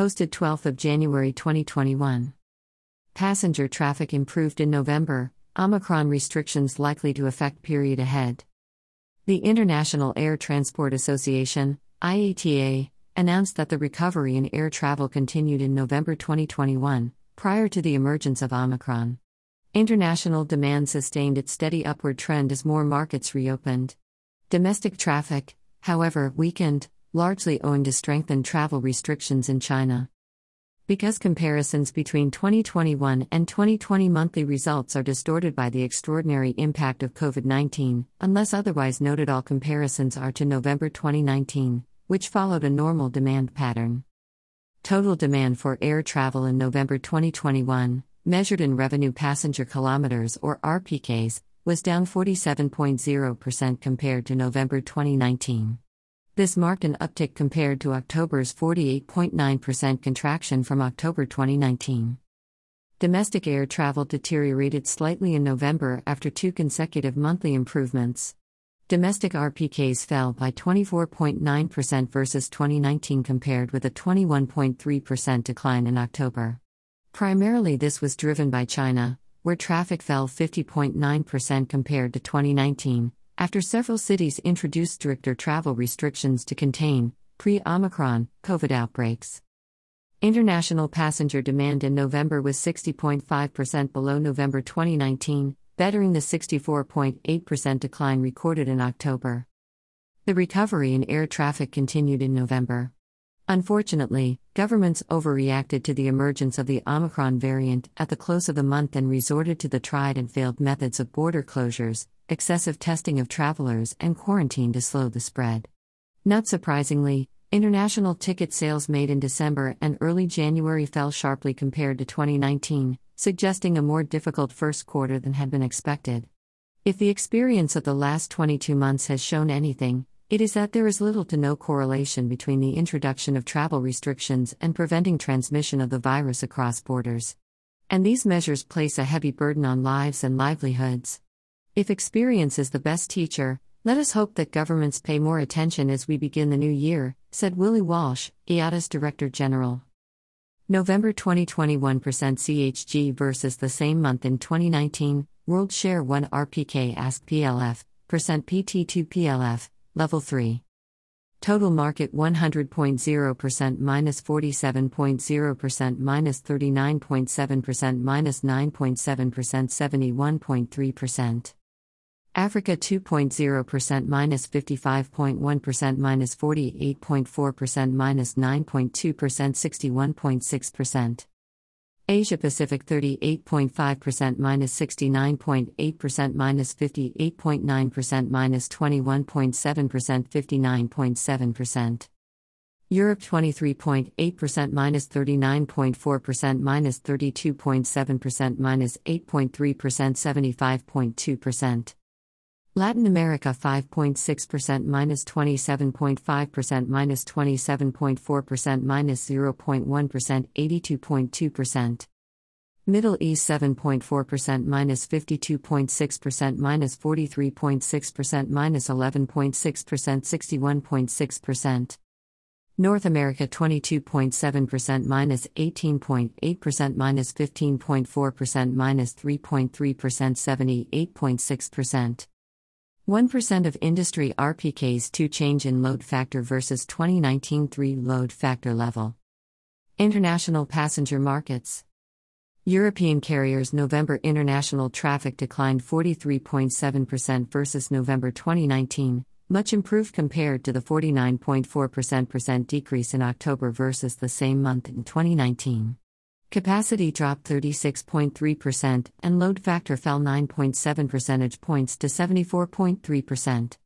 Posted 12th of January 2021. Passenger traffic improved in November, Omicron restrictions likely to affect period ahead. The International Air Transport Association, IATA, announced that the recovery in air travel continued in November 2021, prior to the emergence of Omicron. International demand sustained its steady upward trend as more markets reopened. Domestic traffic, however, weakened, largely owing to strengthened travel restrictions in China. Because comparisons between 2021 and 2020 monthly results are distorted by the extraordinary impact of COVID 19, unless otherwise noted, all comparisons are to November 2019, which followed a normal demand pattern. Total demand for air travel in November 2021, measured in revenue passenger kilometers or RPKs, was down 47.0% compared to November 2019. This marked an uptick compared to October's 48.9% contraction from October 2019. Domestic air travel deteriorated slightly in November after two consecutive monthly improvements. Domestic RPKs fell by 24.9% versus 2019 compared with a 21.3% decline in October. Primarily, this was driven by China, where traffic fell 50.9% compared to 2019, after several cities introduced stricter travel restrictions to contain pre Omicron COVID outbreaks. International passenger demand in November was 60.5% below November 2019, bettering the 64.8% decline recorded in October. The recovery in air traffic continued in November. Unfortunately, governments overreacted to the emergence of the Omicron variant at the close of the month and resorted to the tried and failed methods of border closures, excessive testing of travelers, and quarantine to slow the spread. Not surprisingly, international ticket sales made in December and early January fell sharply compared to 2019, suggesting a more difficult first quarter than had been expected. If the experience of the last 22 months has shown anything, it is that there is little to no correlation between the introduction of travel restrictions and preventing transmission of the virus across borders. And these measures place a heavy burden on lives and livelihoods. If experience is the best teacher, let us hope that governments pay more attention as we begin the new year, said Willie Walsh, IATA's Director General. November 2021% CHG versus the same month in 2019, World Share 1 RPK ASK PLF, percent PT2 PLF, Level 3. Total market 100.0% minus 47.0% minus 39.7% minus 9.7% 71.3%. Africa 2.0% minus 55.1 minus 48.4% minus 9.2% 61.6%. Asia Pacific 38.5% minus 69.8% minus 58.9% minus 21.7% 59.7%. Europe 23.8% minus 39.4% minus 32.7% minus 8.3% 75.2%. Latin America 5.6% minus 27.5% minus 27.4% minus 0.1 82.2%. Middle East 7.4% minus 52.6% minus 43.6% minus 11.6% 61.6%. North America 22.7% minus 18.8% minus 15.4% minus 3.3% 78.6%. 1% of industry RPKs 2 change in load factor versus 2019 3 load factor level. International passenger markets. European carriers November international traffic declined 43.7% versus November 2019, much improved compared to the 49.4% decrease in October versus the same month in 2019. Capacity dropped 36.3%, and load factor fell 9.7 percentage points to 74.3%.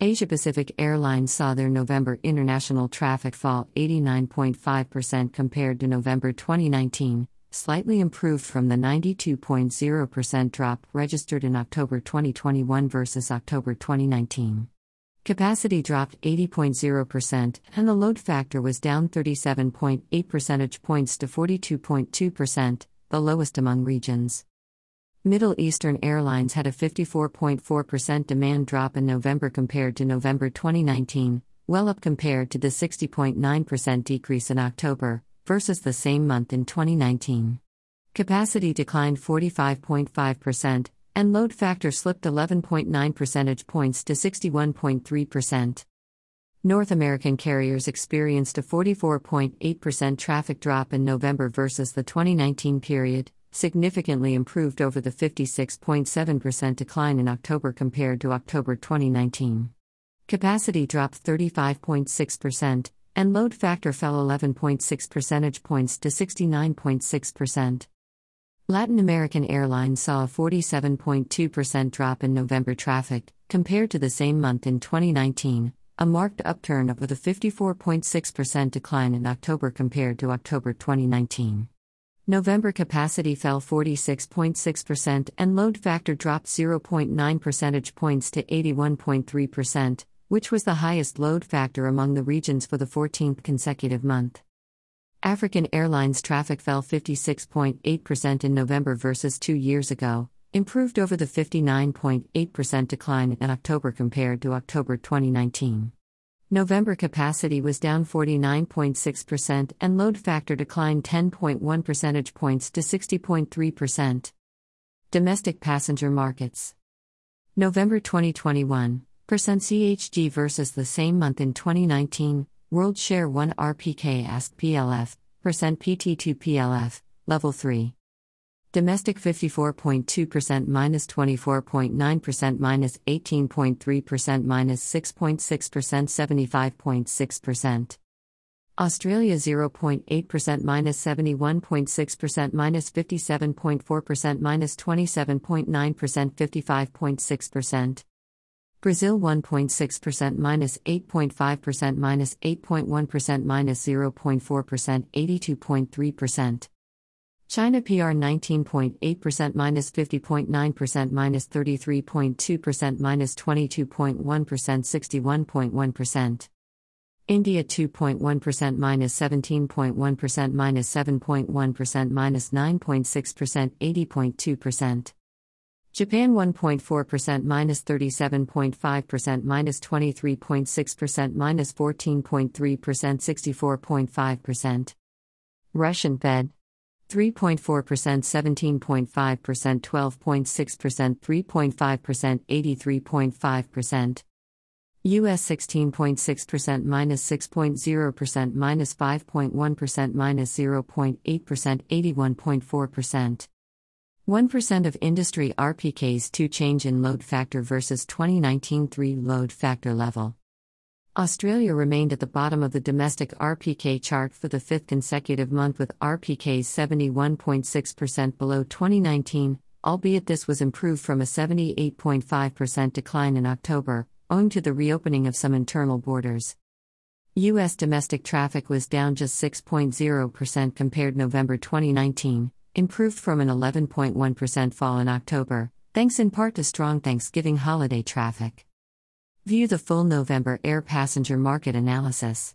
Asia Pacific Airlines saw their November international traffic fall 89.5% compared to November 2019, slightly improved from the 92.0% drop registered in October 2021 versus October 2019. Capacity dropped 80.0%, and the load factor was down 37.8 percentage points to 42.2%, the lowest among regions. Middle Eastern Airlines had a 54.4% demand drop in November compared to November 2019, well up compared to the 60.9% decrease in October, versus the same month in 2019. Capacity declined 45.5%, and load factor slipped 11.9 percentage points to 61.3%. North American carriers experienced a 44.8% traffic drop in November versus the 2019 period, significantly improved over the 56.7% decline in October compared to October 2019. Capacity dropped 35.6%, and load factor fell 11.6 percentage points to 69.6%. Latin American Airlines saw a 47.2% drop in November traffic, compared to the same month in 2019, a marked upturn over the 54.6% decline in October compared to October 2019. November capacity fell 46.6% and load factor dropped 0.9 percentage points to 81.3%, which was the highest load factor among the regions for the 14th consecutive month. African Airlines traffic fell 56.8% in November versus two years ago, improved over the 59.8% decline in October compared to October 2019. November capacity was down 49.6% and load factor declined 10.1 percentage points to 60.3%. Domestic passenger markets. November 2021, percent CHG versus the same month in 2019, World Share 1 RPK ASK PLF, percent PT2 PLF, level 3. Domestic 54.2% minus 24.9% minus 18.3% minus 6.6% 75.6%. Australia 0.8% minus 71.6% minus 57.4% minus 27.9% 55.6%. Brazil 1.6% minus 8.5% minus 8.1 minus 0.4% 82.3%. China PR 19.8% minus 50.9% minus 33.2% minus 22.1 61.1%. India 2.1% minus 17.1 minus 7.1 minus 9.6% 80.2%. Japan 1.4% minus 37.5% minus 23.6% minus 14.3% 64.5%. Russian Fed 3.4%, 17.5%, 12.6%, 3.5%, 83.5%. US 16.6%, minus 6.0%, minus 5.1, minus 0.8%, 81.4%. 1% of industry RPKs 2 change in load factor versus 2019 3 load factor level. Australia remained at the bottom of the domestic RPK chart for the fifth consecutive month with RPKs 71.6% below 2019, albeit this was improved from a 78.5% decline in October, owing to the reopening of some internal borders. U.S. domestic traffic was down just 6.0% compared November 2019, improved from an 11.1% fall in October, thanks in part to strong Thanksgiving holiday traffic. View the full November air passenger market analysis.